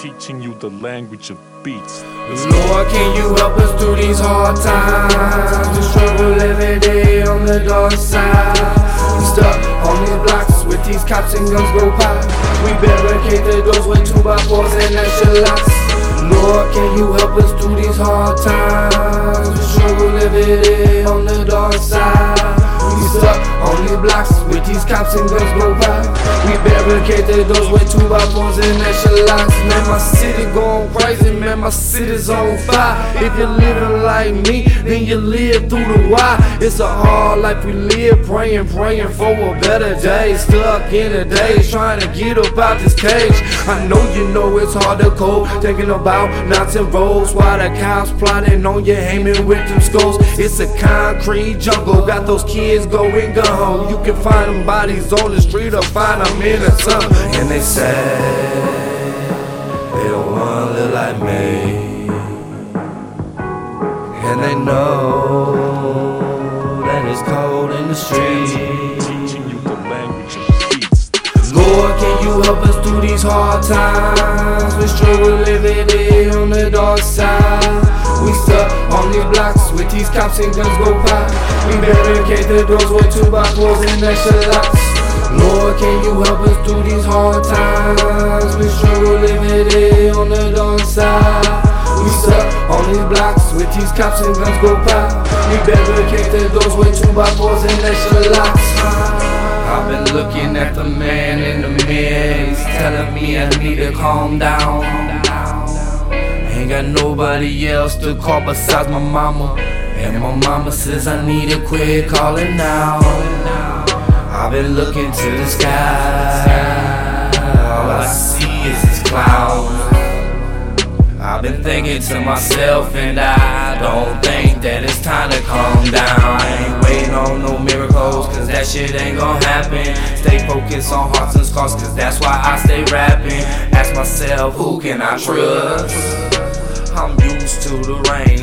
teaching you the language of beats. Lord, can you help us through these hard times? We struggle every day on the dark side. We stuck on these blocks with these cops and guns go pop. We barricade the doors with two by fours and extra locks. Lord, can you help us through these hard times? We struggle every day on the dark side. We stuck on these blocks with these cops and guns go the doors with two by fours and locks. Man, my city going crazy, man, my city's on fire. If you're living like me, then you live through the why. It's a hard life we live, praying, praying for a better day. Stuck in the days, trying to get up out this cage. I know you know it's hard to cope, thinking about knots and rolls while the cops plotting on you, aiming with them skulls. It's a concrete jungle, got those kids going gone. You can find them bodies on the street or find them in the And they say they don't wanna live like me. And they know that it's cold in the streets. Lord, can you help us through these hard times? We struggle living day on the dark side. We stuck on these blocks with these cops and guns go pop. We barricade the doors with two by fours and extra locks. Lord, can you help us through these hard times? We struggle living day on the dark side. We stuck on these blocks with these cops and guns go by. We better barricade the doors with two by fours and extra locks. I've been looking at the man in the mirror. He's telling me I need to calm down. Ain't got nobody else to call besides my mama. And my mama says I need to quit calling now. I've been looking to the sky. All I see is this cloud. I've been thinking to myself, and I don't think that it's time to calm down. I ain't waiting on no miracles, cause that shit ain't gonna happen. Stay focused on hearts and scars, cause that's why I stay rapping. Ask myself, who can I trust? I'm used to the rain,